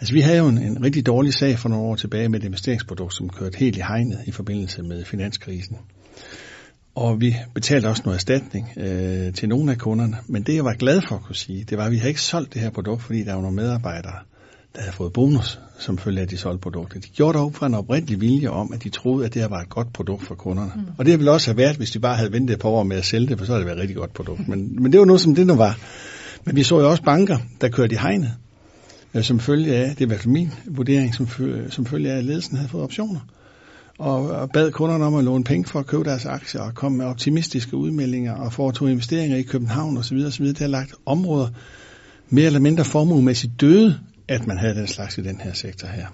Altså vi havde jo en, en rigtig dårlig sag for nogle år tilbage med et investeringsprodukt, som kørte helt i hegnet i forbindelse med finanskrisen. Og vi betalte også noget erstatning øh, til nogle af kunderne. Men det jeg var glad for at kunne sige, det var, at vi har ikke solgt det her produkt, fordi der var nogle medarbejdere, der havde fået bonus, som følge af, at de solgte produkter. De gjorde det op fra en oprindelig vilje om, at de troede, at det her var et godt produkt for kunderne. Mm. Og det ville også have været, hvis de bare havde ventet et par år med at sælge det, for så havde det været et rigtig godt produkt. Men, men det var noget, som det nu var. Men vi så jo også banker, der kørte i hegnet, Øh, som følge af, det var min vurdering, som, som følge af, at ledelsen havde fået optioner. Og, og bad kunderne om at låne penge for at købe deres aktier og kom med optimistiske udmeldinger og foretog investeringer i København osv. osv. Det har lagt områder mere eller mindre formuemæssigt døde, at man havde den slags i den her sektor her.